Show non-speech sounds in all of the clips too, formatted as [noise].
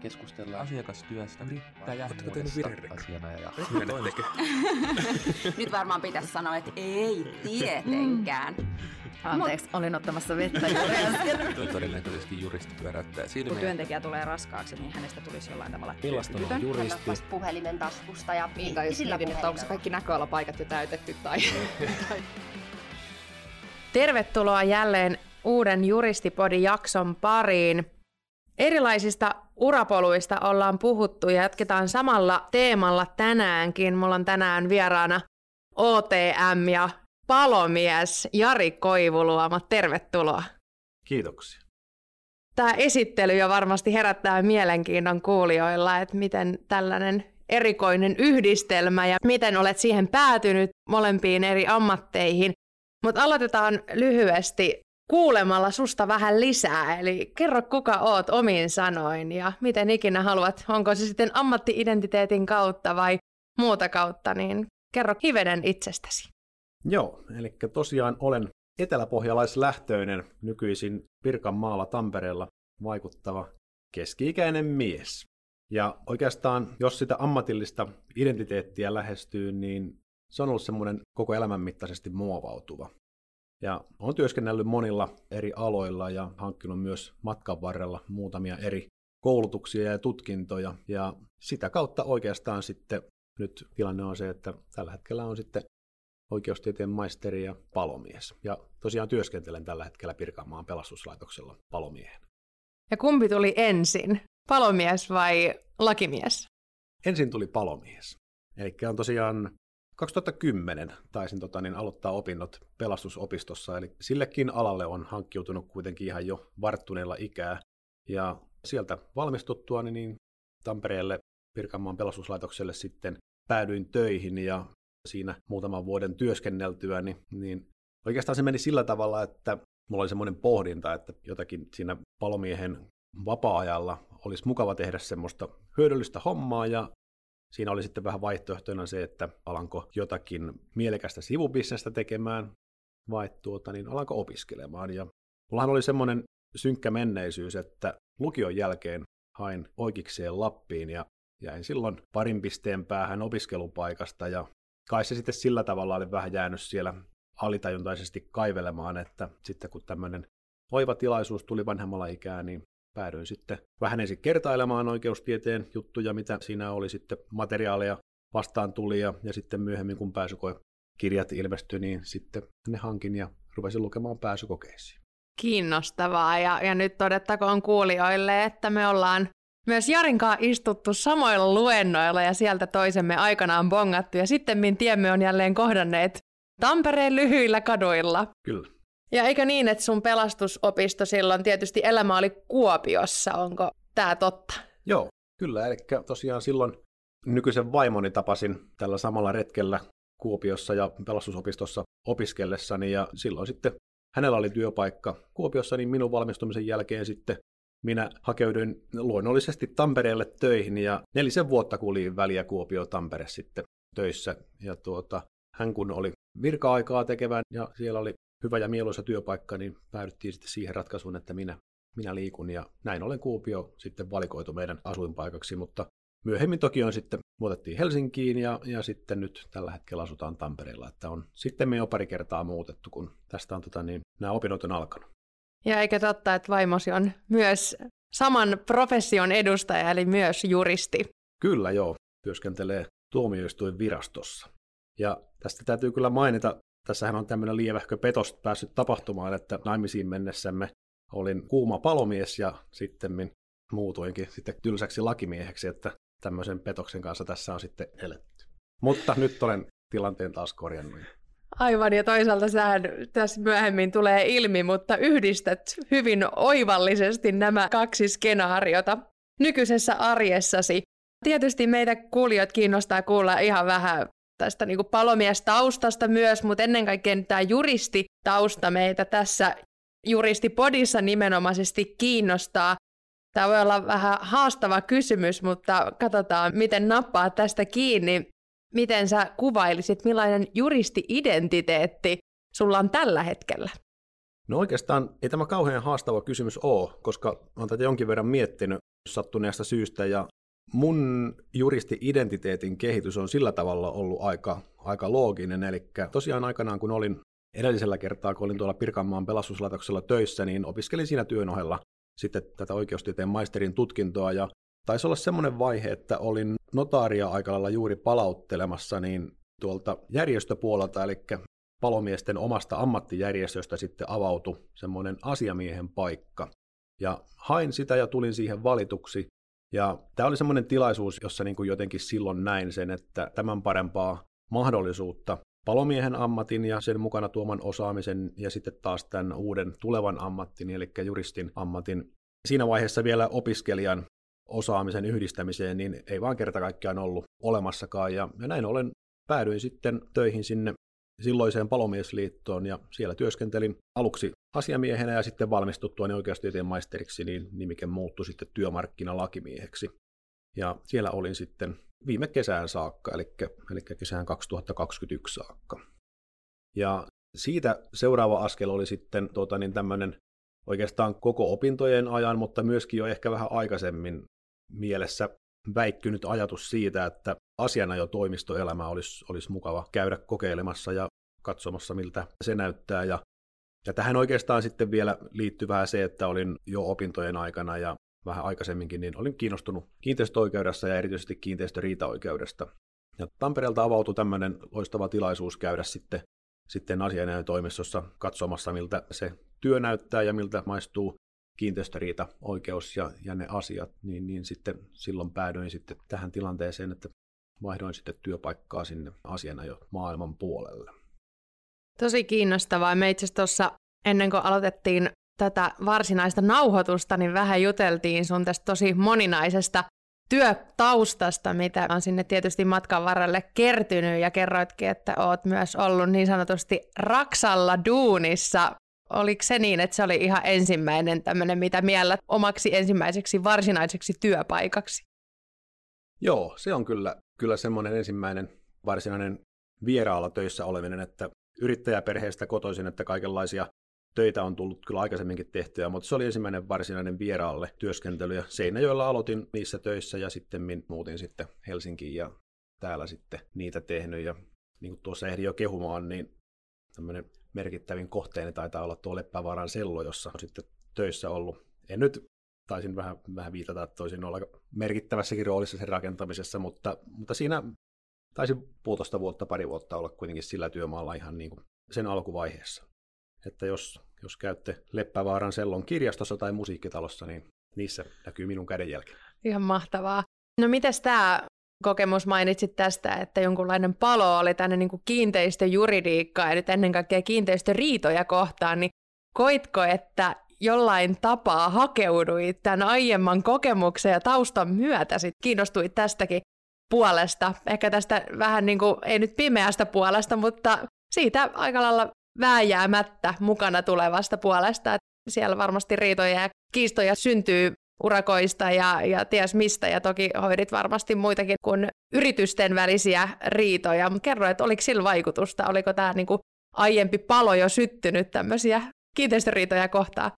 keskustellaan asiakastyöstä, yrittäjästä, asiana ja [laughs] Nyt varmaan pitäisi sanoa, että ei tietenkään. Anteeksi, olin ottamassa vettä juuri [laughs] äsken. todennäköisesti juristi pyöräyttää Kun silmiä. työntekijä tulee raskaaksi, niin hänestä tulisi jollain tavalla Millaista on juristi? Vasta puhelimen taskusta ja Niin, tai jos sillä mietin, että onko kaikki näköalapaikat jo täytetty [laughs] tai... Tervetuloa jälleen uuden Juristipodin jakson pariin. Erilaisista urapoluista ollaan puhuttu ja jatketaan samalla teemalla tänäänkin. Mulla on tänään vieraana OTM ja palomies Jari Koivuluoma. Tervetuloa. Kiitoksia. Tämä esittely jo varmasti herättää mielenkiinnon kuulijoilla, että miten tällainen erikoinen yhdistelmä ja miten olet siihen päätynyt molempiin eri ammatteihin. Mutta aloitetaan lyhyesti kuulemalla susta vähän lisää. Eli kerro kuka oot omin sanoin ja miten ikinä haluat, onko se sitten ammatti-identiteetin kautta vai muuta kautta, niin kerro hivenen itsestäsi. Joo, eli tosiaan olen eteläpohjalaislähtöinen, nykyisin Pirkanmaalla Tampereella vaikuttava keski-ikäinen mies. Ja oikeastaan, jos sitä ammatillista identiteettiä lähestyy, niin se on ollut semmoinen koko elämän mittaisesti muovautuva. Ja olen työskennellyt monilla eri aloilla ja hankkinut myös matkan varrella muutamia eri koulutuksia ja tutkintoja. Ja sitä kautta oikeastaan sitten nyt tilanne on se, että tällä hetkellä on sitten oikeustieteen maisteri ja palomies. Ja tosiaan työskentelen tällä hetkellä Pirkanmaan pelastuslaitoksella palomiehen. Ja kumpi tuli ensin, palomies vai lakimies? Ensin tuli palomies. Eli on tosiaan 2010 taisin tota, niin aloittaa opinnot pelastusopistossa, eli sillekin alalle on hankkiutunut kuitenkin ihan jo varttuneella ikää. Ja sieltä valmistuttua niin Tampereelle Pirkanmaan pelastuslaitokselle sitten päädyin töihin. Ja siinä muutaman vuoden työskenneltyä, niin, niin oikeastaan se meni sillä tavalla, että mulla oli semmoinen pohdinta, että jotakin siinä palomiehen vapaa-ajalla olisi mukava tehdä semmoista hyödyllistä hommaa. Ja siinä oli sitten vähän vaihtoehtoina se, että alanko jotakin mielekästä sivubisnestä tekemään vai tuota, niin alanko opiskelemaan. Ja mullahan oli semmoinen synkkä menneisyys, että lukion jälkeen hain oikeikseen Lappiin ja jäin silloin parin pisteen päähän opiskelupaikasta ja kai se sitten sillä tavalla oli vähän jäänyt siellä alitajuntaisesti kaivelemaan, että sitten kun tämmöinen oiva tilaisuus tuli vanhemmalla ikää, niin päädyin sitten vähän ensin kertailemaan oikeustieteen juttuja, mitä siinä oli sitten materiaalia vastaan tuli ja, ja sitten myöhemmin kun pääsykoekirjat ilmestyi, niin sitten ne hankin ja rupesin lukemaan pääsykokeisiin. Kiinnostavaa ja, ja nyt todettakoon kuulijoille, että me ollaan myös Jarinkaan istuttu samoilla luennoilla ja sieltä toisemme aikanaan bongattu ja sitten tiemme on jälleen kohdanneet Tampereen lyhyillä kaduilla. Kyllä. Ja eikö niin, että sun pelastusopisto silloin tietysti elämä oli Kuopiossa, onko tämä totta? Joo, kyllä. Eli tosiaan silloin nykyisen vaimoni tapasin tällä samalla retkellä Kuopiossa ja pelastusopistossa opiskellessani ja silloin sitten hänellä oli työpaikka Kuopiossa, niin minun valmistumisen jälkeen sitten minä hakeuduin luonnollisesti Tampereelle töihin ja nelisen vuotta kuulin väliä Kuopio Tampere sitten töissä. Ja tuota, hän kun oli virka-aikaa tekevän ja siellä oli hyvä ja mieluisa työpaikka, niin päädyttiin sitten siihen ratkaisuun, että minä, minä liikun ja näin ollen Kuopio sitten valikoitu meidän asuinpaikaksi, mutta myöhemmin toki on sitten muutettiin Helsinkiin ja, ja sitten nyt tällä hetkellä asutaan Tampereella, että on sitten me jo pari kertaa muutettu, kun tästä on tota, niin, nämä opinnot on alkanut. Ja eikö totta, että vaimosi on myös saman profession edustaja, eli myös juristi? Kyllä joo, työskentelee tuomioistuin virastossa. Ja tästä täytyy kyllä mainita, tässähän on tämmöinen lievähkö petos päässyt tapahtumaan, että naimisiin mennessämme olin kuuma palomies ja sitten muutuinkin sitten tylsäksi lakimieheksi, että tämmöisen petoksen kanssa tässä on sitten eletty. Mutta nyt olen tilanteen taas korjannut. Aivan, ja toisaalta sähän tässä myöhemmin tulee ilmi, mutta yhdistät hyvin oivallisesti nämä kaksi skenaariota nykyisessä arjessasi. Tietysti meitä kuulijat kiinnostaa kuulla ihan vähän tästä niin kuin palomiestaustasta myös, mutta ennen kaikkea tämä juristitausta meitä tässä juristipodissa nimenomaisesti kiinnostaa. Tämä voi olla vähän haastava kysymys, mutta katsotaan, miten nappaa tästä kiinni. Miten sä kuvailisit, millainen juristi-identiteetti sulla on tällä hetkellä? No oikeastaan ei tämä kauhean haastava kysymys ole, koska olen tätä jonkin verran miettinyt. sattuneesta syystä ja mun juristi-identiteetin kehitys on sillä tavalla ollut aika, aika looginen, eli tosiaan aikanaan kun olin edellisellä kertaa, kun olin tuolla Pirkanmaan pelastuslaitoksella töissä, niin opiskelin siinä työn ohella sitten tätä oikeustieteen maisterin tutkintoa ja taisi olla semmoinen vaihe, että olin notaaria aika juuri palauttelemassa niin tuolta järjestöpuolelta, eli palomiesten omasta ammattijärjestöstä sitten avautui semmoinen asiamiehen paikka. Ja hain sitä ja tulin siihen valituksi. Ja tämä oli semmoinen tilaisuus, jossa niin kuin jotenkin silloin näin sen, että tämän parempaa mahdollisuutta palomiehen ammatin ja sen mukana tuoman osaamisen ja sitten taas tämän uuden tulevan ammattin, eli juristin ammatin. Siinä vaiheessa vielä opiskelijan osaamisen yhdistämiseen, niin ei vaan kerta kaikkiaan ollut olemassakaan. Ja, ja näin ollen päädyin sitten töihin sinne silloiseen palomiesliittoon ja siellä työskentelin aluksi asiamiehenä ja sitten valmistuttuani oikeustieteen maisteriksi, niin nimike muuttui sitten työmarkkinalakimieheksi. Ja siellä olin sitten viime kesään saakka, eli, eli kesään 2021 saakka. Ja siitä seuraava askel oli sitten tuota, niin tämmöinen oikeastaan koko opintojen ajan, mutta myöskin jo ehkä vähän aikaisemmin mielessä väikkynyt ajatus siitä, että asiana jo toimistoelämä olisi, olisi mukava käydä kokeilemassa ja katsomassa, miltä se näyttää. Ja, ja tähän oikeastaan sitten vielä liittyvää se, että olin jo opintojen aikana ja vähän aikaisemminkin, niin olin kiinnostunut kiinteistöoikeudessa ja erityisesti kiinteistöriitaoikeudesta. Ja Tampereelta avautui tämmöinen loistava tilaisuus käydä sitten, sitten asianajotoimistossa katsomassa, miltä se työ näyttää ja miltä maistuu kiinteistöriita, oikeus ja, ja ne asiat, niin, niin sitten silloin päädyin sitten tähän tilanteeseen, että vaihdoin sitten työpaikkaa sinne asiana jo maailman puolelle. Tosi kiinnostavaa. Me itse tuossa ennen kuin aloitettiin tätä varsinaista nauhoitusta, niin vähän juteltiin sun tästä tosi moninaisesta työtaustasta, mitä on sinne tietysti matkan varrelle kertynyt ja kerroitkin, että oot myös ollut niin sanotusti Raksalla duunissa. Oliko se niin, että se oli ihan ensimmäinen tämmöinen, mitä miellä omaksi ensimmäiseksi varsinaiseksi työpaikaksi? Joo, se on kyllä, kyllä semmoinen ensimmäinen varsinainen vieraalla töissä oleminen, että yrittäjäperheestä kotoisin, että kaikenlaisia töitä on tullut kyllä aikaisemminkin tehtyä, mutta se oli ensimmäinen varsinainen vieraalle työskentely ja Seinäjoella aloitin niissä töissä ja sitten muutin sitten Helsinkiin ja täällä sitten niitä tehnyt ja niin kuin tuossa ehdin jo kehumaan, niin tämmöinen merkittävin kohteeni taitaa olla tuo Leppävaaran sello, jossa on sitten töissä ollut. En nyt taisin vähän, vähän viitata, että toisin olla merkittävässäkin roolissa sen rakentamisessa, mutta, mutta siinä taisi puolitoista vuotta, pari vuotta olla kuitenkin sillä työmaalla ihan niin kuin sen alkuvaiheessa. Että jos, jos käytte Leppävaaran sellon kirjastossa tai musiikkitalossa, niin niissä näkyy minun kädenjälki. Ihan mahtavaa. No mites tämä kokemus mainitsit tästä, että jonkunlainen palo oli tänne niin kiinteistöjuridiikkaa ja nyt ennen kaikkea kiinteistöriitoja kohtaan, niin koitko, että jollain tapaa hakeuduit tämän aiemman kokemuksen ja taustan myötä sit kiinnostuit tästäkin puolesta, ehkä tästä vähän niin kuin, ei nyt pimeästä puolesta, mutta siitä aika lailla vääjäämättä mukana tulevasta puolesta. Että siellä varmasti riitoja ja kiistoja syntyy urakoista ja, ja ties mistä, ja toki hoidit varmasti muitakin kuin yritysten välisiä riitoja. Kerro, että oliko sillä vaikutusta? Oliko tämä niin kuin aiempi palo jo syttynyt tämmöisiä kiinteistöriitoja kohtaan?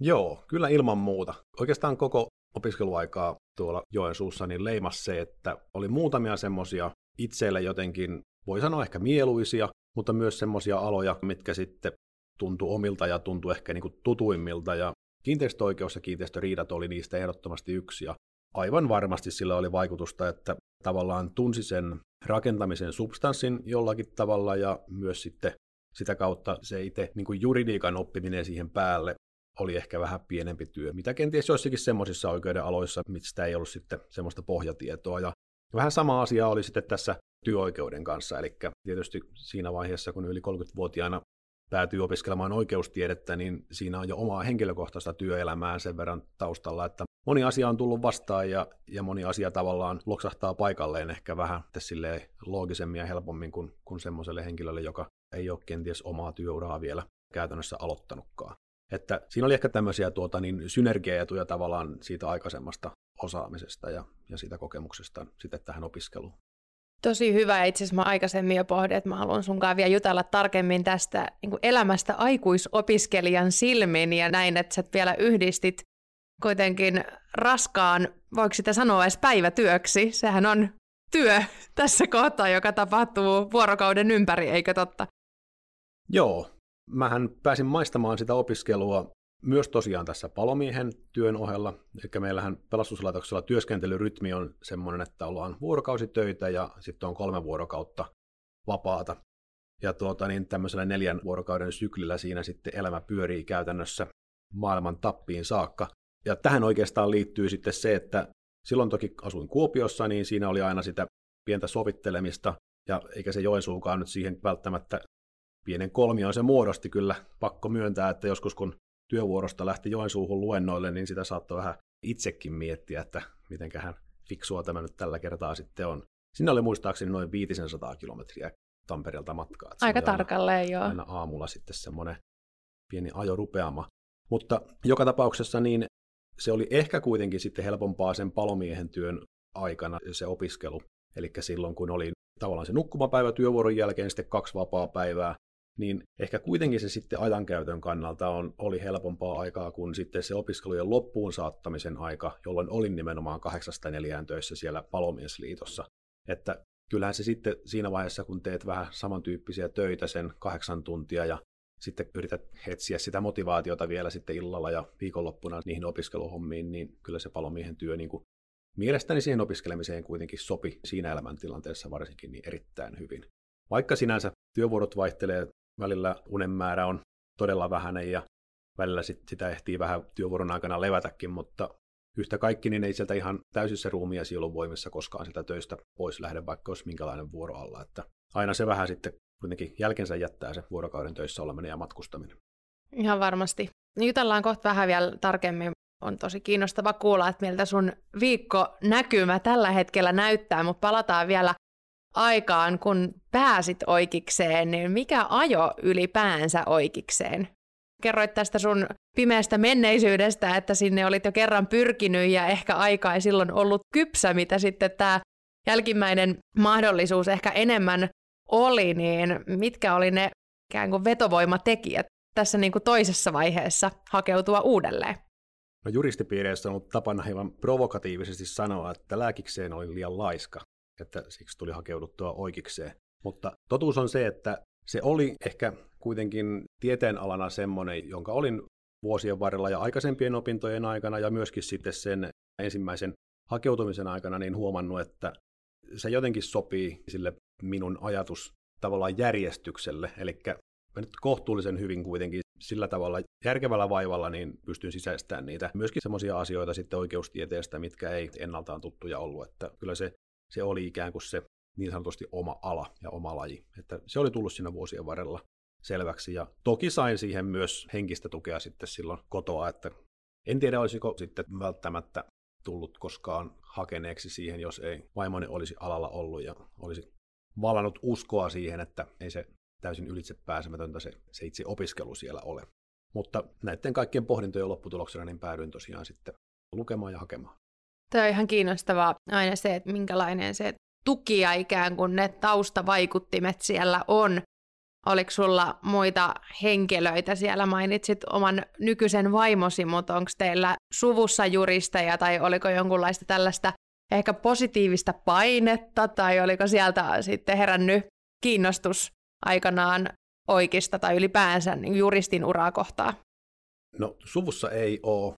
Joo, kyllä ilman muuta. Oikeastaan koko opiskeluaikaa tuolla Joensuussa niin leimas se, että oli muutamia semmoisia itselle jotenkin, voi sanoa ehkä mieluisia, mutta myös semmoisia aloja, mitkä sitten tuntui omilta ja tuntui ehkä niin kuin tutuimmilta. Ja kiinteistöoikeus ja kiinteistöriidat oli niistä ehdottomasti yksi. Ja aivan varmasti sillä oli vaikutusta, että tavallaan tunsi sen rakentamisen substanssin jollakin tavalla ja myös sitten sitä kautta se itse niin kuin juridiikan oppiminen siihen päälle oli ehkä vähän pienempi työ, mitä kenties joissakin semmoisissa oikeuden aloissa, mistä ei ollut sitten semmoista pohjatietoa. Ja vähän sama asia oli sitten tässä työoikeuden kanssa, eli tietysti siinä vaiheessa, kun yli 30-vuotiaana päätyy opiskelemaan oikeustiedettä, niin siinä on jo omaa henkilökohtaista työelämää sen verran taustalla, että moni asia on tullut vastaan ja, ja moni asia tavallaan loksahtaa paikalleen ehkä vähän loogisemmin ja helpommin kuin, kuin semmoiselle henkilölle, joka ei ole kenties omaa työuraa vielä käytännössä aloittanutkaan. Että siinä oli ehkä tämmöisiä tuota, niin synergiaetuja tavallaan siitä aikaisemmasta osaamisesta ja, ja siitä kokemuksesta sitten tähän opiskeluun. Tosi hyvä. Itse asiassa mä aikaisemmin jo pohdin, että mä haluan sunkaan vielä jutella tarkemmin tästä niin elämästä aikuisopiskelijan silmin ja näin, että sä vielä yhdistit kuitenkin raskaan, voiko sitä sanoa edes päivätyöksi? Sehän on työ [laughs] tässä kohtaa, joka tapahtuu vuorokauden ympäri, eikö totta? Joo, mähän pääsin maistamaan sitä opiskelua myös tosiaan tässä palomiehen työn ohella. Eli meillähän pelastuslaitoksella työskentelyrytmi on semmoinen, että ollaan vuorokausitöitä ja sitten on kolme vuorokautta vapaata. Ja tuota, niin tämmöisellä neljän vuorokauden syklillä siinä sitten elämä pyörii käytännössä maailman tappiin saakka. Ja tähän oikeastaan liittyy sitten se, että silloin toki asuin Kuopiossa, niin siinä oli aina sitä pientä sovittelemista, ja eikä se Joensuukaan nyt siihen välttämättä pienen kolmion se muodosti kyllä, pakko myöntää, että joskus kun työvuorosta lähti Joensuuhun luennoille, niin sitä saattoi vähän itsekin miettiä, että mitenköhän fiksua tämä nyt tällä kertaa sitten on. Sinne oli muistaakseni noin 500 kilometriä Tampereelta matkaa. Aika tarkalleen, aina, joo. Aina aamulla sitten semmoinen pieni ajorupeama. Mutta joka tapauksessa niin se oli ehkä kuitenkin sitten helpompaa sen palomiehen työn aikana se opiskelu. Eli silloin, kun oli tavallaan se nukkumapäivä työvuoron jälkeen sitten kaksi vapaa päivää, niin ehkä kuitenkin se sitten ajankäytön kannalta on, oli helpompaa aikaa kuin sitten se opiskelujen loppuun saattamisen aika, jolloin olin nimenomaan kahdeksasta neljään töissä siellä palomiesliitossa. Että kyllähän se sitten siinä vaiheessa, kun teet vähän samantyyppisiä töitä sen kahdeksan tuntia ja sitten yrität hetsiä sitä motivaatiota vielä sitten illalla ja viikonloppuna niihin opiskeluhommiin, niin kyllä se palomiehen työ niin kuin mielestäni siihen opiskelemiseen kuitenkin sopi siinä elämäntilanteessa varsinkin niin erittäin hyvin. Vaikka sinänsä työvuorot vaihtelee, välillä unen määrä on todella vähäinen ja välillä sit sitä ehtii vähän työvuoron aikana levätäkin, mutta yhtä kaikki niin ei sieltä ihan täysissä ruumia voimissa koskaan sitä töistä pois lähde, vaikka olisi minkälainen vuoro alla. Että aina se vähän sitten kuitenkin jälkensä jättää se vuorokauden töissä oleminen ja matkustaminen. Ihan varmasti. Jutellaan kohta vähän vielä tarkemmin. On tosi kiinnostava kuulla, että miltä sun viikko näkymä tällä hetkellä näyttää, mutta palataan vielä aikaan, kun pääsit oikeikseen, niin mikä ajo ylipäänsä oikeikseen? Kerroit tästä sun pimeästä menneisyydestä, että sinne olit jo kerran pyrkinyt ja ehkä aika ei silloin ollut kypsä, mitä sitten tämä jälkimmäinen mahdollisuus ehkä enemmän oli, niin mitkä oli ne ikään kuin vetovoimatekijät tässä niin kuin toisessa vaiheessa hakeutua uudelleen? No juristipiireissä on ollut tapana hieman provokatiivisesti sanoa, että lääkikseen oli liian laiska, että siksi tuli hakeuduttua oikeikseen. Mutta totuus on se, että se oli ehkä kuitenkin tieteenalana semmoinen, jonka olin vuosien varrella ja aikaisempien opintojen aikana ja myöskin sitten sen ensimmäisen hakeutumisen aikana niin huomannut, että se jotenkin sopii sille minun ajatus tavallaan järjestykselle, eli mä nyt kohtuullisen hyvin kuitenkin sillä tavalla järkevällä vaivalla niin pystyn sisäistämään niitä. Myöskin semmoisia asioita sitten oikeustieteestä, mitkä ei ennaltaan tuttuja ollut, että kyllä se, se oli ikään kuin se niin sanotusti oma ala ja oma laji. Että se oli tullut siinä vuosien varrella selväksi ja toki sain siihen myös henkistä tukea sitten silloin kotoa, että en tiedä olisiko sitten välttämättä tullut koskaan hakeneeksi siihen, jos ei vaimoni olisi alalla ollut ja olisi valannut uskoa siihen, että ei se täysin ylitse pääsemätöntä se, se itse opiskelu siellä ole. Mutta näiden kaikkien pohdintojen lopputuloksena niin päädyin tosiaan sitten lukemaan ja hakemaan. Tämä on ihan kiinnostavaa aina se, että minkälainen se tuki ja ikään kuin ne taustavaikuttimet siellä on. Oliko sulla muita henkilöitä siellä? Mainitsit oman nykyisen vaimosi, mutta onko teillä suvussa juristeja tai oliko jonkunlaista tällaista ehkä positiivista painetta tai oliko sieltä sitten herännyt kiinnostus aikanaan oikeista tai ylipäänsä niin juristin uraa kohtaa? No suvussa ei ole,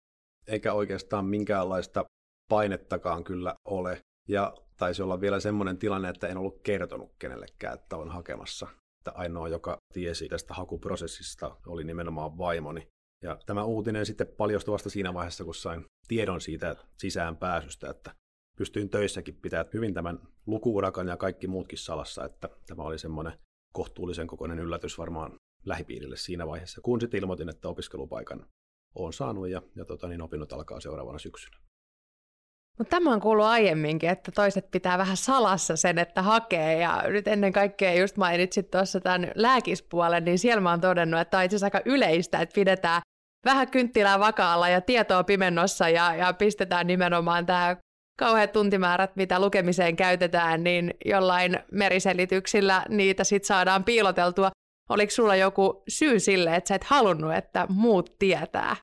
eikä oikeastaan minkäänlaista painettakaan kyllä ole. Ja taisi olla vielä semmoinen tilanne, että en ollut kertonut kenellekään, että on hakemassa. Että ainoa, joka tiesi tästä hakuprosessista, oli nimenomaan vaimoni. Ja tämä uutinen sitten paljastui vasta siinä vaiheessa, kun sain tiedon siitä sisään pääsystä, että pystyin töissäkin pitämään hyvin tämän lukuurakan ja kaikki muutkin salassa, että tämä oli semmoinen kohtuullisen kokoinen yllätys varmaan lähipiirille siinä vaiheessa, kun sitten ilmoitin, että opiskelupaikan olen saanut ja, ja tota, niin opinnot alkaa seuraavana syksynä. Mutta tämä on kuullut aiemminkin, että toiset pitää vähän salassa sen, että hakee. Ja nyt ennen kaikkea just mainitsit tuossa tämän lääkispuolen, niin siellä mä oon todennut, että on itse asiassa aika yleistä, että pidetään vähän kynttilää vakaalla ja tietoa pimennossa ja, ja pistetään nimenomaan tämä kauheat tuntimäärät, mitä lukemiseen käytetään, niin jollain meriselityksillä niitä sitten saadaan piiloteltua. Oliko sulla joku syy sille, että sä et halunnut, että muut tietää?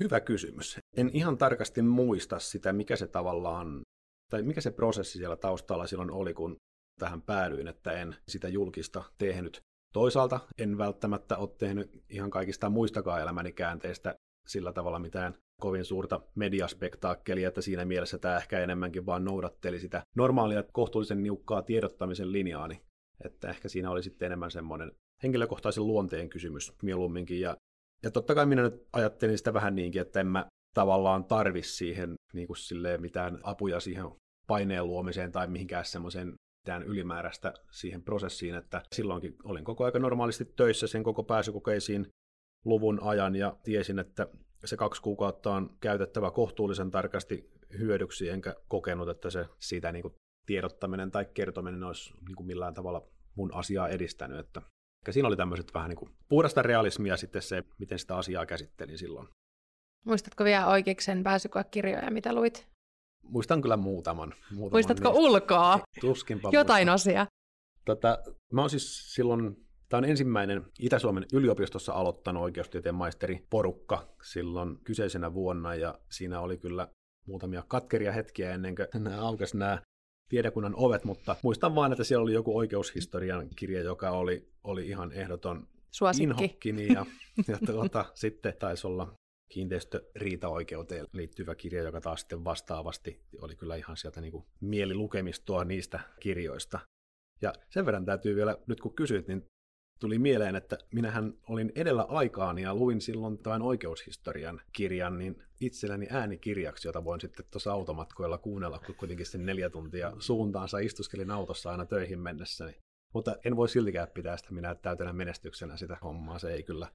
Hyvä kysymys. En ihan tarkasti muista sitä, mikä se tavallaan, tai mikä se prosessi siellä taustalla silloin oli, kun tähän päädyin, että en sitä julkista tehnyt. Toisaalta en välttämättä ole tehnyt ihan kaikista muistakaan elämäni käänteistä sillä tavalla mitään kovin suurta mediaspektaakkelia, että siinä mielessä tämä ehkä enemmänkin vaan noudatteli sitä normaalia kohtuullisen niukkaa tiedottamisen linjaani. Että ehkä siinä oli sitten enemmän semmoinen henkilökohtaisen luonteen kysymys mieluumminkin. Ja, ja totta kai minä nyt ajattelin sitä vähän niinkin, että en mä tavallaan tarvi siihen niin kuin silleen mitään apuja siihen paineen luomiseen tai mihinkään semmoiseen mitään ylimääräistä siihen prosessiin, että silloinkin olin koko aika normaalisti töissä sen koko pääsykokeisiin luvun ajan ja tiesin, että se kaksi kuukautta on käytettävä kohtuullisen tarkasti hyödyksi, enkä kokenut, että se siitä niin kuin tiedottaminen tai kertominen olisi niin kuin millään tavalla mun asiaa edistänyt. Että siinä oli tämmöiset vähän niin kuin puhdasta realismia sitten se, miten sitä asiaa käsittelin silloin. Muistatko vielä oikein sen pääsykoekirjoja, mitä luit? Muistan kyllä muutaman. muutaman Muistatko niistä. ulkoa? Tuskinpa Jotain osia. Tota, mä oon siis silloin, tämä on ensimmäinen Itä-Suomen yliopistossa aloittanut oikeustieteen maisteri porukka silloin kyseisenä vuonna, ja siinä oli kyllä muutamia katkeria hetkiä ennen kuin nämä aukesi nämä tiedekunnan ovet, mutta muistan vain, että siellä oli joku oikeushistorian kirja, joka oli, oli ihan ehdoton Suosikki. inhokkini, ja, ja tuota, [laughs] sitten taisi olla kiinteistöriitaoikeuteen liittyvä kirja, joka taas sitten vastaavasti oli kyllä ihan sieltä niin kuin mielilukemistoa niistä kirjoista. Ja sen verran täytyy vielä, nyt kun kysyit, niin tuli mieleen, että minähän olin edellä aikaani ja luin silloin tämän oikeushistorian kirjan niin itselläni äänikirjaksi, jota voin sitten tuossa automatkoilla kuunnella, kun kuitenkin sen neljä tuntia suuntaansa istuskelin autossa aina töihin mennessäni. Mutta en voi siltikään pitää sitä minä täytänä menestyksenä sitä hommaa, se ei kyllä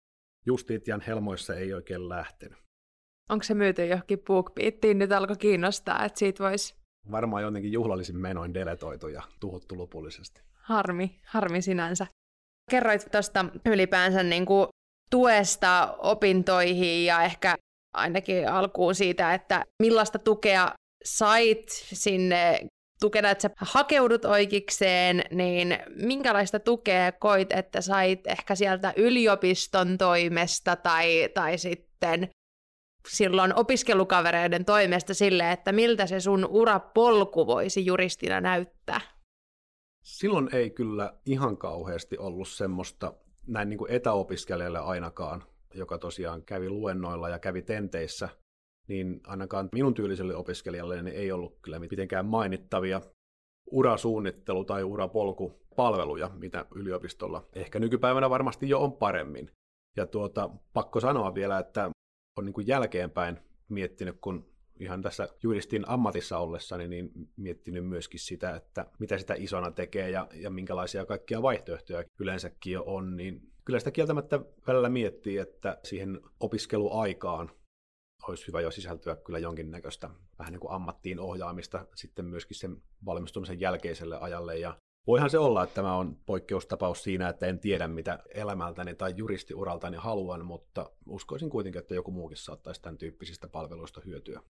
Justitian helmoissa ei oikein lähtenyt. Onko se myyty johonkin BookBeatiin? Nyt alkoi kiinnostaa, että siitä voisi... Varmaan jotenkin juhlallisin menoin deletoitu ja tuhottu lopullisesti. Harmi, harmi sinänsä. Kerroit tuosta ylipäänsä niin kuin tuesta opintoihin ja ehkä ainakin alkuun siitä, että millaista tukea sait sinne tukena, että sä hakeudut oikeikseen, niin minkälaista tukea koit, että sait ehkä sieltä yliopiston toimesta tai, tai sitten silloin opiskelukavereiden toimesta sille, että miltä se sun urapolku voisi juristina näyttää? Silloin ei kyllä ihan kauheasti ollut semmoista näin niin kuin etäopiskelijalle ainakaan, joka tosiaan kävi luennoilla ja kävi tenteissä niin ainakaan minun tyyliselle opiskelijalle niin ei ollut kyllä mitenkään mainittavia urasuunnittelu- tai urapolkupalveluja, mitä yliopistolla ehkä nykypäivänä varmasti jo on paremmin. Ja tuota, pakko sanoa vielä, että on niin kuin jälkeenpäin miettinyt, kun ihan tässä juristin ammatissa ollessani, niin miettinyt myöskin sitä, että mitä sitä isona tekee ja, ja minkälaisia kaikkia vaihtoehtoja yleensäkin jo on, niin kyllä sitä kieltämättä välillä miettii, että siihen opiskeluaikaan olisi hyvä jo sisältyä kyllä jonkinnäköistä vähän niin kuin ammattiin ohjaamista sitten myöskin sen valmistumisen jälkeiselle ajalle. Ja voihan se olla, että tämä on poikkeustapaus siinä, että en tiedä mitä elämältäni tai juristiuraltani haluan, mutta uskoisin kuitenkin, että joku muukin saattaisi tämän tyyppisistä palveluista hyötyä.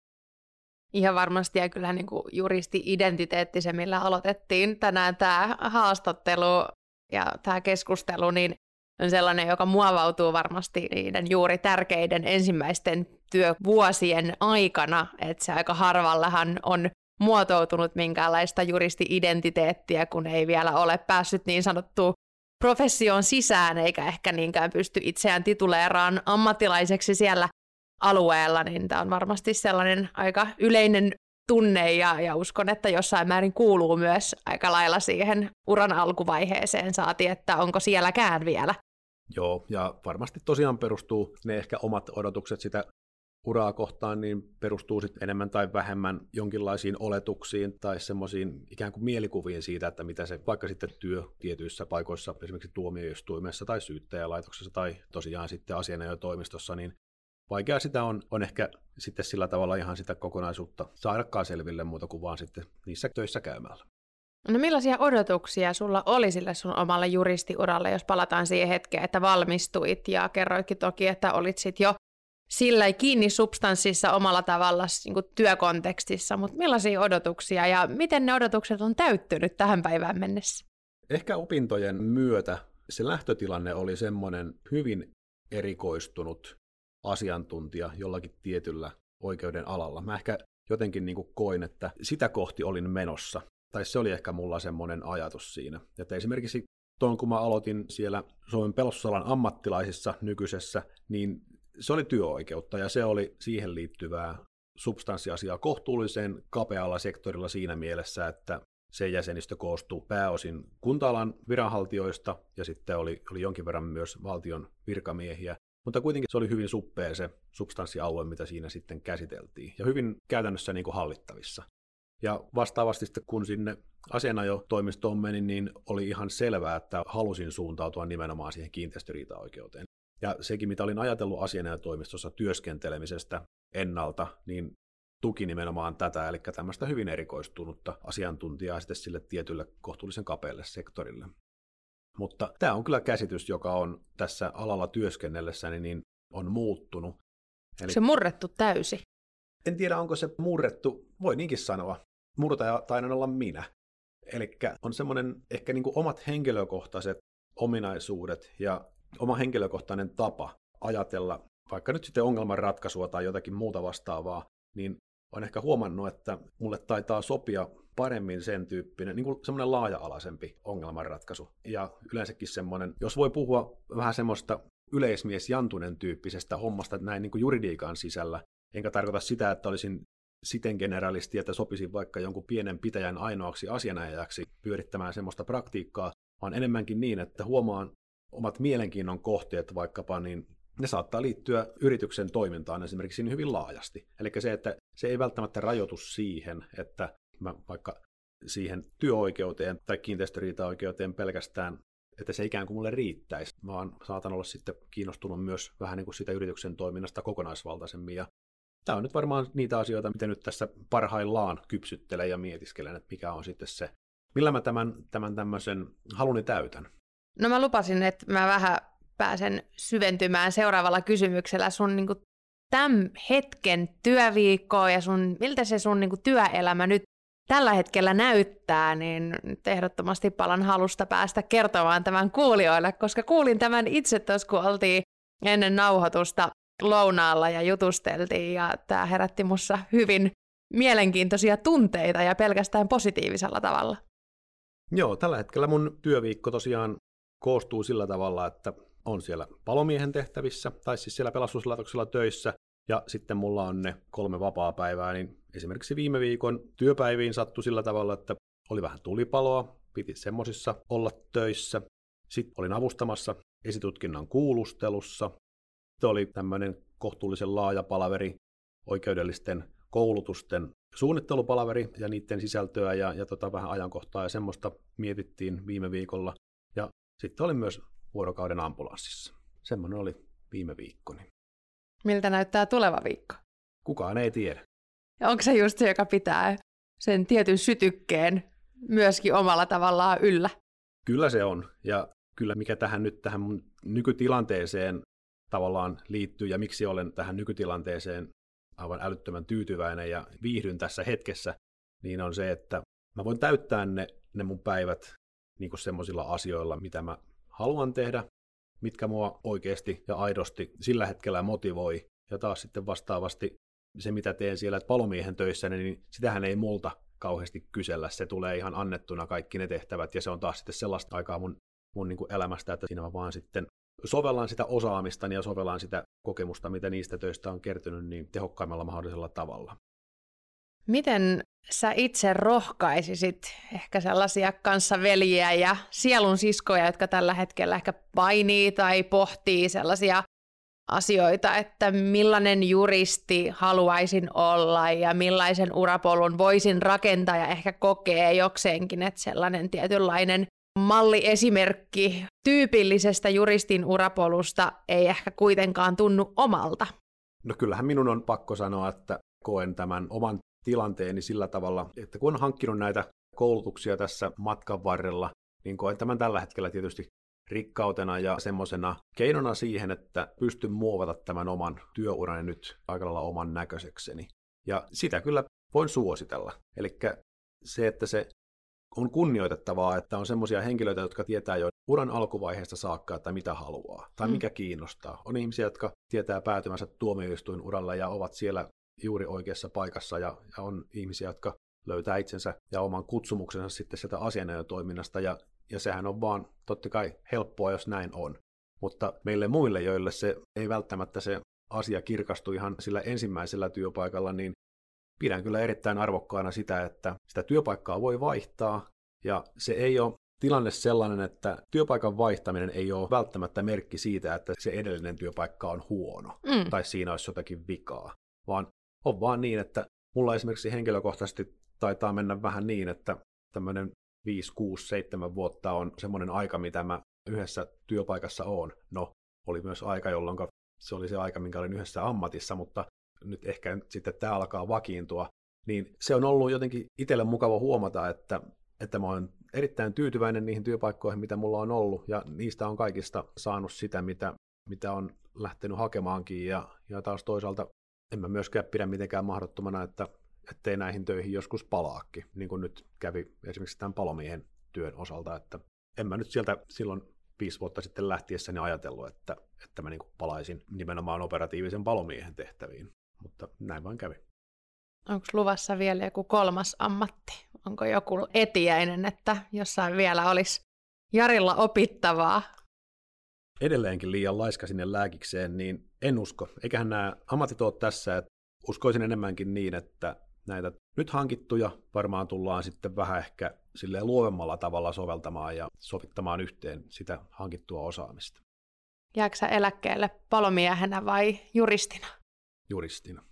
Ihan varmasti ja kyllä niin kuin juristi-identiteetti se, millä aloitettiin tänään tämä haastattelu ja tämä keskustelu, niin on sellainen, joka muovautuu varmasti niiden juuri tärkeiden ensimmäisten työvuosien aikana, että se aika harvallahan on muotoutunut minkäänlaista juristi-identiteettiä, kun ei vielä ole päässyt niin sanottuun professioon sisään, eikä ehkä niinkään pysty itseään tituleeraan ammattilaiseksi siellä alueella, niin tämä on varmasti sellainen aika yleinen tunne ja, ja uskon, että jossain määrin kuuluu myös aika lailla siihen uran alkuvaiheeseen saati, että onko sielläkään vielä. Joo, ja varmasti tosiaan perustuu ne ehkä omat odotukset sitä uraa kohtaan, niin perustuu sitten enemmän tai vähemmän jonkinlaisiin oletuksiin tai semmoisiin ikään kuin mielikuviin siitä, että mitä se vaikka sitten työ tietyissä paikoissa, esimerkiksi tuomioistuimessa tai syyttäjälaitoksessa tai tosiaan sitten asianajotoimistossa, niin vaikea sitä on, on ehkä sitten sillä tavalla ihan sitä kokonaisuutta saadakaan selville muuta kuin vaan sitten niissä töissä käymällä. No millaisia odotuksia sulla oli sille sun omalle juristiuralle, jos palataan siihen hetkeen, että valmistuit ja kerroitkin toki, että olit sit jo sillä kiinni substanssissa omalla tavalla niin kuin työkontekstissa, mutta millaisia odotuksia ja miten ne odotukset on täyttynyt tähän päivään mennessä? Ehkä opintojen myötä se lähtötilanne oli semmoinen hyvin erikoistunut asiantuntija jollakin tietyllä oikeuden alalla. Mä ehkä jotenkin niin kuin koin, että sitä kohti olin menossa. Tai se oli ehkä mulla semmoinen ajatus siinä. Että esimerkiksi tuon kun mä aloitin siellä Suomen pelastusalan ammattilaisissa nykyisessä, niin se oli työoikeutta ja se oli siihen liittyvää substanssiasiaa kohtuullisen kapealla sektorilla siinä mielessä, että se jäsenistö koostuu pääosin kunta-alan viranhaltijoista ja sitten oli, oli jonkin verran myös valtion virkamiehiä. Mutta kuitenkin se oli hyvin suppea se substanssialue, mitä siinä sitten käsiteltiin, ja hyvin käytännössä niin kuin hallittavissa. Ja vastaavasti sitten, kun sinne asianajotoimistoon menin, niin oli ihan selvää, että halusin suuntautua nimenomaan siihen kiinteistöriitaoikeuteen. Ja sekin, mitä olin ajatellut asianajotoimistossa työskentelemisestä ennalta, niin tuki nimenomaan tätä, eli tämmöistä hyvin erikoistunutta asiantuntijaa sitten sille tietylle kohtuullisen kapealle sektorille. Mutta tämä on kyllä käsitys, joka on tässä alalla työskennellessäni niin on muuttunut. Eli... Se murrettu täysi. En tiedä, onko se murrettu, voi niinkin sanoa. Murtaja tainan olla minä. Eli on semmoinen ehkä niin kuin omat henkilökohtaiset ominaisuudet ja oma henkilökohtainen tapa ajatella vaikka nyt sitten ongelmanratkaisua tai jotakin muuta vastaavaa, niin on ehkä huomannut, että mulle taitaa sopia paremmin sen tyyppinen, niin kuin semmoinen laaja-alaisempi ongelmanratkaisu. Ja yleensäkin semmoinen, jos voi puhua vähän semmoista yleismies Jantunen tyyppisestä hommasta näin niin kuin juridiikan sisällä, enkä tarkoita sitä, että olisin siten generalisti, että sopisin vaikka jonkun pienen pitäjän ainoaksi asianajajaksi pyörittämään semmoista praktiikkaa, vaan enemmänkin niin, että huomaan omat mielenkiinnon kohteet vaikkapa, niin ne saattaa liittyä yrityksen toimintaan esimerkiksi hyvin laajasti. Eli se, että se ei välttämättä rajoitu siihen, että mä vaikka siihen työoikeuteen tai kiinteistöriitaoikeuteen pelkästään, että se ikään kuin mulle riittäisi, vaan saatan olla sitten kiinnostunut myös vähän niin kuin sitä yrityksen toiminnasta kokonaisvaltaisemmin. Ja tämä on nyt varmaan niitä asioita, mitä nyt tässä parhaillaan kypsyttelen ja mietiskelen, että mikä on sitten se, millä mä tämän, tämän tämmöisen haluni täytän. No mä lupasin, että mä vähän pääsen syventymään seuraavalla kysymyksellä sun niin kuin, tämän hetken työviikkoa ja sun, miltä se sun niin kuin, työelämä nyt tällä hetkellä näyttää, niin ehdottomasti palan halusta päästä kertomaan tämän kuulijoille, koska kuulin tämän itse tuossa, kun oltiin ennen nauhoitusta lounaalla ja jutusteltiin, ja tämä herätti mussa hyvin mielenkiintoisia tunteita ja pelkästään positiivisella tavalla. Joo, tällä hetkellä mun työviikko tosiaan koostuu sillä tavalla, että on siellä palomiehen tehtävissä, tai siis siellä pelastuslaitoksella töissä, ja sitten mulla on ne kolme vapaa-päivää, niin esimerkiksi viime viikon työpäiviin sattui sillä tavalla, että oli vähän tulipaloa, piti semmosissa olla töissä. Sitten olin avustamassa esitutkinnan kuulustelussa. Sitten oli tämmöinen kohtuullisen laaja palaveri oikeudellisten koulutusten suunnittelupalaveri ja niiden sisältöä ja, ja tota vähän ajankohtaa ja semmoista mietittiin viime viikolla. Ja sitten oli myös vuorokauden ambulanssissa. Semmoinen oli viime viikkoni. Miltä näyttää tuleva viikko? Kukaan ei tiedä. Ja onko se just se, joka pitää sen tietyn sytykkeen myöskin omalla tavallaan yllä? Kyllä se on. Ja kyllä mikä tähän nyt tähän mun nykytilanteeseen tavallaan liittyy ja miksi olen tähän nykytilanteeseen aivan älyttömän tyytyväinen ja viihdyn tässä hetkessä, niin on se, että mä voin täyttää ne, ne mun päivät niin semmoisilla asioilla, mitä mä haluan tehdä, mitkä mua oikeasti ja aidosti sillä hetkellä motivoi. Ja taas sitten vastaavasti se, mitä teen siellä palomiehen töissä, niin sitähän ei multa kauheasti kysellä. Se tulee ihan annettuna kaikki ne tehtävät, ja se on taas sitten sellaista aikaa mun, mun niin kuin elämästä, että siinä mä vaan sitten sovellan sitä osaamista ja sovellan sitä kokemusta, mitä niistä töistä on kertynyt, niin tehokkaimmalla mahdollisella tavalla. Miten sä itse rohkaisisit ehkä sellaisia kanssaveljiä ja sielun siskoja, jotka tällä hetkellä ehkä painii tai pohtii sellaisia asioita, että millainen juristi haluaisin olla ja millaisen urapolun voisin rakentaa ja ehkä kokee jokseenkin, että sellainen tietynlainen malliesimerkki tyypillisestä juristin urapolusta ei ehkä kuitenkaan tunnu omalta. No kyllähän minun on pakko sanoa, että koen tämän oman tilanteeni sillä tavalla, että kun on hankkinut näitä koulutuksia tässä matkan varrella, niin koen tämän tällä hetkellä tietysti rikkautena ja semmoisena keinona siihen, että pystyn muovata tämän oman työurani nyt aika lailla oman näköisekseni. Ja sitä kyllä voin suositella. Eli se, että se on kunnioitettavaa, että on semmoisia henkilöitä, jotka tietää jo uran alkuvaiheesta saakka, että mitä haluaa tai mikä mm. kiinnostaa. On ihmisiä, jotka tietää päätymänsä tuomioistuin uralle ja ovat siellä juuri oikeassa paikassa ja, ja on ihmisiä, jotka löytää itsensä ja oman kutsumuksensa sitten sieltä asianajotoiminnasta ja, ja sehän on vaan totta kai helppoa, jos näin on. Mutta meille muille, joille se ei välttämättä se asia kirkastu ihan sillä ensimmäisellä työpaikalla, niin pidän kyllä erittäin arvokkaana sitä, että sitä työpaikkaa voi vaihtaa ja se ei ole tilanne sellainen, että työpaikan vaihtaminen ei ole välttämättä merkki siitä, että se edellinen työpaikka on huono mm. tai siinä olisi jotakin vikaa, vaan on vaan niin, että mulla esimerkiksi henkilökohtaisesti taitaa mennä vähän niin, että tämmöinen 5, 6, 7 vuotta on semmoinen aika, mitä mä yhdessä työpaikassa on. No, oli myös aika, jolloin se oli se aika, minkä olin yhdessä ammatissa, mutta nyt ehkä sitten tämä alkaa vakiintua. Niin se on ollut jotenkin itselle mukava huomata, että, että mä oon erittäin tyytyväinen niihin työpaikkoihin, mitä mulla on ollut, ja niistä on kaikista saanut sitä, mitä, mitä on lähtenyt hakemaankin, ja, ja taas toisaalta en mä myöskään pidä mitenkään mahdottomana, että ettei näihin töihin joskus palaakin, niin kuin nyt kävi esimerkiksi tämän palomiehen työn osalta, että en mä nyt sieltä silloin viisi vuotta sitten lähtiessäni ajatellut, että, että mä niin palaisin nimenomaan operatiivisen palomiehen tehtäviin, mutta näin vaan kävi. Onko luvassa vielä joku kolmas ammatti? Onko joku etiäinen, että jossain vielä olisi Jarilla opittavaa? Edelleenkin liian laiska sinne lääkikseen, niin en usko. Eiköhän nämä ammatit ole tässä, että uskoisin enemmänkin niin, että näitä nyt hankittuja varmaan tullaan sitten vähän ehkä silleen luovemmalla tavalla soveltamaan ja sovittamaan yhteen sitä hankittua osaamista. Jääksä eläkkeelle palomiehenä vai juristina? Juristina.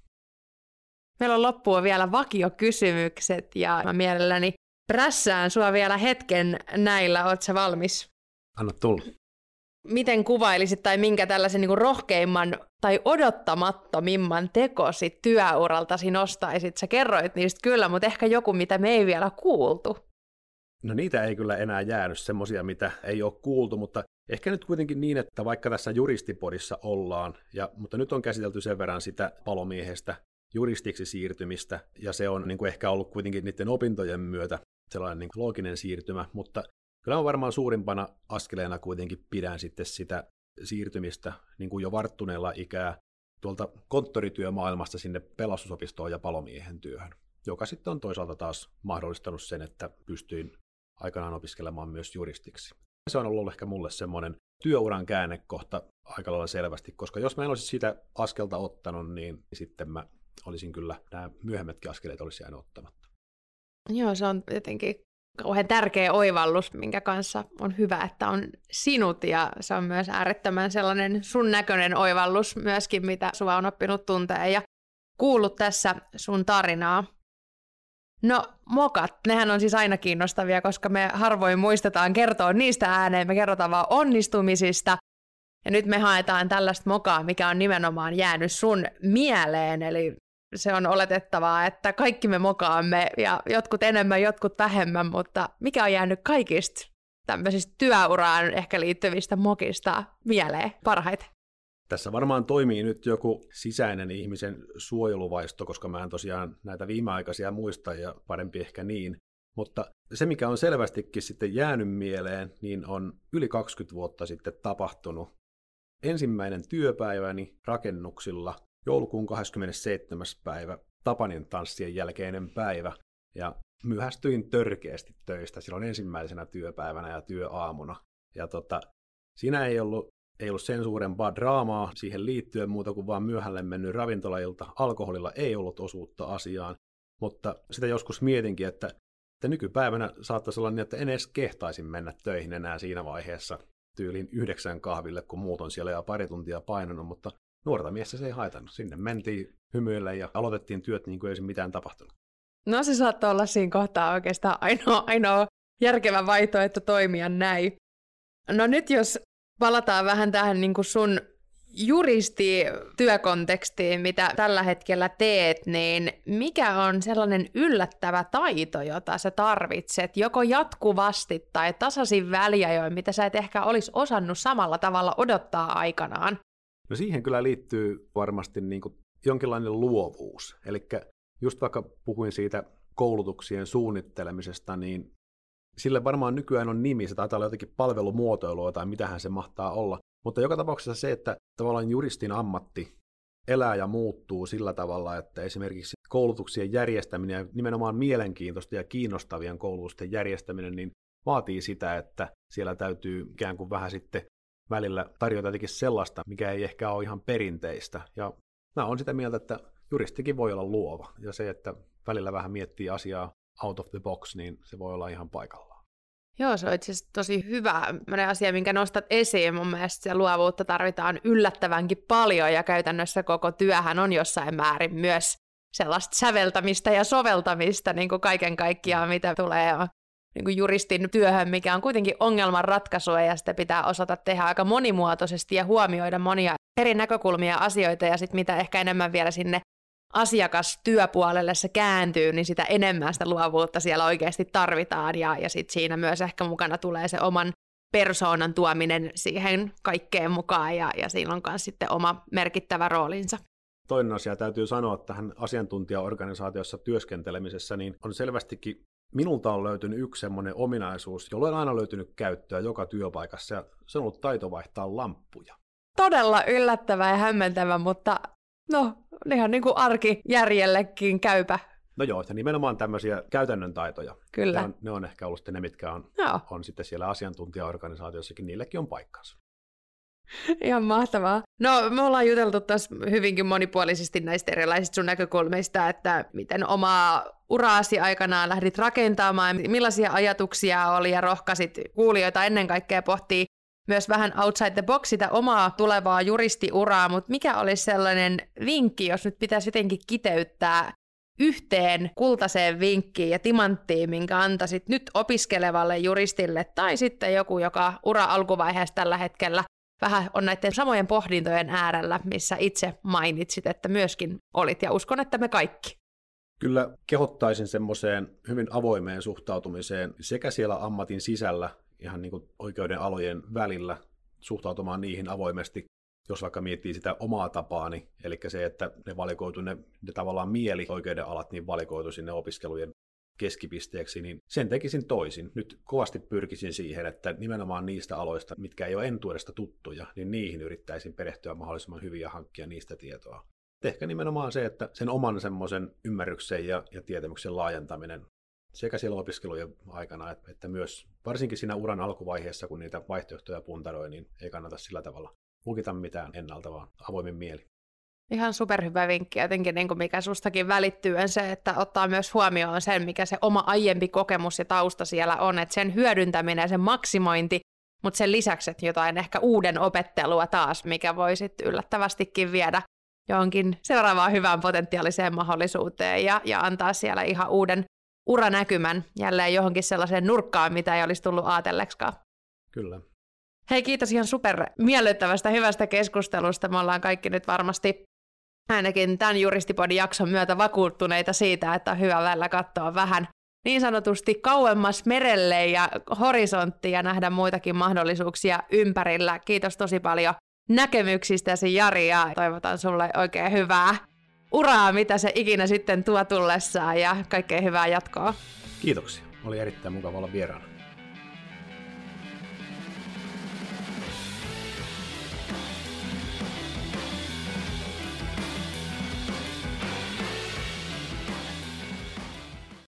Meillä on loppuun vielä vakiokysymykset ja mä mielelläni prässään sua vielä hetken näillä. Oletko valmis? Anna tulla miten kuvailisit tai minkä tällaisen niin rohkeimman tai odottamattomimman tekosi työuraltasi nostaisit? Sä kerroit niistä kyllä, mutta ehkä joku, mitä me ei vielä kuultu. No niitä ei kyllä enää jäänyt, semmoisia, mitä ei ole kuultu, mutta ehkä nyt kuitenkin niin, että vaikka tässä juristipodissa ollaan, ja, mutta nyt on käsitelty sen verran sitä palomiehestä juristiksi siirtymistä, ja se on niin kuin ehkä ollut kuitenkin niiden opintojen myötä sellainen niin looginen siirtymä, mutta Kyllä on varmaan suurimpana askeleena kuitenkin pidän sitten sitä siirtymistä niin kuin jo varttuneella ikää tuolta konttorityömaailmasta sinne pelastusopistoon ja palomiehen työhön, joka sitten on toisaalta taas mahdollistanut sen, että pystyin aikanaan opiskelemaan myös juristiksi. Se on ollut ehkä mulle semmoinen työuran käännekohta aika lailla selvästi, koska jos mä en olisi sitä askelta ottanut, niin sitten mä olisin kyllä, nämä myöhemmätkin askeleet olisi jäänyt ottamatta. Joo, se on jotenkin kauhean tärkeä oivallus, minkä kanssa on hyvä, että on sinut ja se on myös äärettömän sellainen sun näköinen oivallus myöskin, mitä sua on oppinut tuntea ja kuullut tässä sun tarinaa. No mokat, nehän on siis aina kiinnostavia, koska me harvoin muistetaan kertoa niistä ääneen, me kerrotaan vaan onnistumisista. Ja nyt me haetaan tällaista mokaa, mikä on nimenomaan jäänyt sun mieleen, eli se on oletettavaa, että kaikki me mokaamme ja jotkut enemmän, jotkut vähemmän, mutta mikä on jäänyt kaikista tämmöisistä työuraan ehkä liittyvistä mokista mieleen parhaiten? Tässä varmaan toimii nyt joku sisäinen ihmisen suojeluvaisto, koska mä en tosiaan näitä viimeaikaisia muista ja parempi ehkä niin. Mutta se, mikä on selvästikin sitten jäänyt mieleen, niin on yli 20 vuotta sitten tapahtunut ensimmäinen työpäiväni rakennuksilla joulukuun 27. päivä Tapanin tanssien jälkeinen päivä, ja myöhästyin törkeästi töistä silloin ensimmäisenä työpäivänä ja työaamuna. Ja tota, siinä ei ollut, ei ollut sen suurempaa draamaa siihen liittyen muuta kuin vaan myöhälle mennyt ravintolailta. Alkoholilla ei ollut osuutta asiaan, mutta sitä joskus mietinkin, että, että nykypäivänä saattaisi olla niin, että en edes kehtaisin mennä töihin enää siinä vaiheessa tyyliin yhdeksän kahville, kun muut on siellä ja pari tuntia painanut, mutta nuorta miestä se ei haitannut. Sinne mentiin hymyille ja aloitettiin työt niin kuin ei mitään tapahtunut. No se saattaa olla siinä kohtaa oikeastaan ainoa, ainoa järkevä vaihtoehto toimia näin. No nyt jos palataan vähän tähän niin kuin sun juristityökontekstiin, mitä tällä hetkellä teet, niin mikä on sellainen yllättävä taito, jota sä tarvitset, joko jatkuvasti tai tasaisin väliajoin, mitä sä et ehkä olisi osannut samalla tavalla odottaa aikanaan? No siihen kyllä liittyy varmasti niin kuin jonkinlainen luovuus. Eli just vaikka puhuin siitä koulutuksien suunnittelemisesta, niin Sille varmaan nykyään on nimi, se taitaa olla jotenkin palvelumuotoilua tai mitähän se mahtaa olla. Mutta joka tapauksessa se, että tavallaan juristin ammatti elää ja muuttuu sillä tavalla, että esimerkiksi koulutuksien järjestäminen ja nimenomaan mielenkiintoista ja kiinnostavien koulutusten järjestäminen, niin vaatii sitä, että siellä täytyy ikään kuin vähän sitten välillä tarjota jotenkin sellaista, mikä ei ehkä ole ihan perinteistä. Ja mä oon sitä mieltä, että juristikin voi olla luova. Ja se, että välillä vähän miettii asiaa out of the box, niin se voi olla ihan paikallaan. Joo, se on itse asiassa tosi hyvä asia, minkä nostat esiin. Mun mielestä se luovuutta tarvitaan yllättävänkin paljon ja käytännössä koko työhän on jossain määrin myös sellaista säveltämistä ja soveltamista niin kuin kaiken kaikkiaan, mitä tulee niin kuin juristin työhön, mikä on kuitenkin ongelman ratkaisua ja sitä pitää osata tehdä aika monimuotoisesti ja huomioida monia eri näkökulmia asioita ja sitten mitä ehkä enemmän vielä sinne asiakastyöpuolelle se kääntyy, niin sitä enemmän sitä luovuutta siellä oikeasti tarvitaan ja, ja sitten siinä myös ehkä mukana tulee se oman persoonan tuominen siihen kaikkeen mukaan ja, ja siinä on myös sitten oma merkittävä roolinsa. Toinen asia täytyy sanoa tähän asiantuntijaorganisaatiossa työskentelemisessä, niin on selvästikin minulta on löytynyt yksi semmoinen ominaisuus, jolla on aina löytynyt käyttöä joka työpaikassa, ja se on ollut taito vaihtaa lamppuja. Todella yllättävä ja hämmentävä, mutta no, ihan niin kuin arkijärjellekin käypä. No joo, ja nimenomaan tämmöisiä käytännön taitoja. Kyllä. Ne on, ne on ehkä ollut sitten ne, mitkä on, joo. on sitten siellä asiantuntijaorganisaatiossakin, niillekin on paikkansa. [laughs] Ihan mahtavaa. No, me ollaan juteltu taas hyvinkin monipuolisesti näistä erilaisista sun näkökulmista, että miten omaa uraasi aikanaan lähdit rakentamaan, millaisia ajatuksia oli ja rohkasit kuulijoita ennen kaikkea pohtii myös vähän outside the box sitä omaa tulevaa juristiuraa, mutta mikä olisi sellainen vinkki, jos nyt pitäisi jotenkin kiteyttää yhteen kultaseen vinkkiin ja timanttiin, minkä antaisit nyt opiskelevalle juristille tai sitten joku, joka ura alkuvaiheessa tällä hetkellä vähän on näiden samojen pohdintojen äärellä, missä itse mainitsit, että myöskin olit, ja uskon, että me kaikki. Kyllä kehottaisin semmoiseen hyvin avoimeen suhtautumiseen sekä siellä ammatin sisällä, ihan niin kuin oikeuden alojen välillä, suhtautumaan niihin avoimesti, jos vaikka miettii sitä omaa tapaani, eli se, että ne valikoitu, ne, ne tavallaan mieli oikeuden alat, niin valikoitu sinne opiskelujen keskipisteeksi, niin sen tekisin toisin. Nyt kovasti pyrkisin siihen, että nimenomaan niistä aloista, mitkä ei ole entuudesta tuttuja, niin niihin yrittäisin perehtyä mahdollisimman hyvin ja hankkia niistä tietoa. Ehkä nimenomaan se, että sen oman semmoisen ymmärryksen ja, ja tietämyksen laajentaminen sekä siellä opiskelujen aikana, että myös varsinkin siinä uran alkuvaiheessa, kun niitä vaihtoehtoja puntaroi, niin ei kannata sillä tavalla lukita mitään ennalta, vaan avoimin mieli. Ihan superhyvä vinkki, jotenkin niin kuin mikä sustakin välittyy, on se, että ottaa myös huomioon sen, mikä se oma aiempi kokemus ja tausta siellä on, että sen hyödyntäminen ja sen maksimointi, mutta sen lisäksi, että jotain ehkä uuden opettelua taas, mikä voi sitten yllättävästikin viedä johonkin seuraavaan hyvään potentiaaliseen mahdollisuuteen ja, ja antaa siellä ihan uuden uranäkymän jälleen johonkin sellaiseen nurkkaan, mitä ei olisi tullut ajatelleksikaan. Kyllä. Hei, kiitos ihan super miellyttävästä, hyvästä keskustelusta. Me ollaan kaikki nyt varmasti ainakin tämän juristipodin jakson myötä vakuuttuneita siitä, että on hyvä välillä katsoa vähän niin sanotusti kauemmas merelle ja horisonttiin ja nähdä muitakin mahdollisuuksia ympärillä. Kiitos tosi paljon näkemyksistäsi Jari ja toivotan sulle oikein hyvää uraa, mitä se ikinä sitten tuo tullessaan ja kaikkea hyvää jatkoa. Kiitoksia. Oli erittäin mukava olla vieraana.